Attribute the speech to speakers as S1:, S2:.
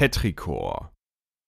S1: petrichor.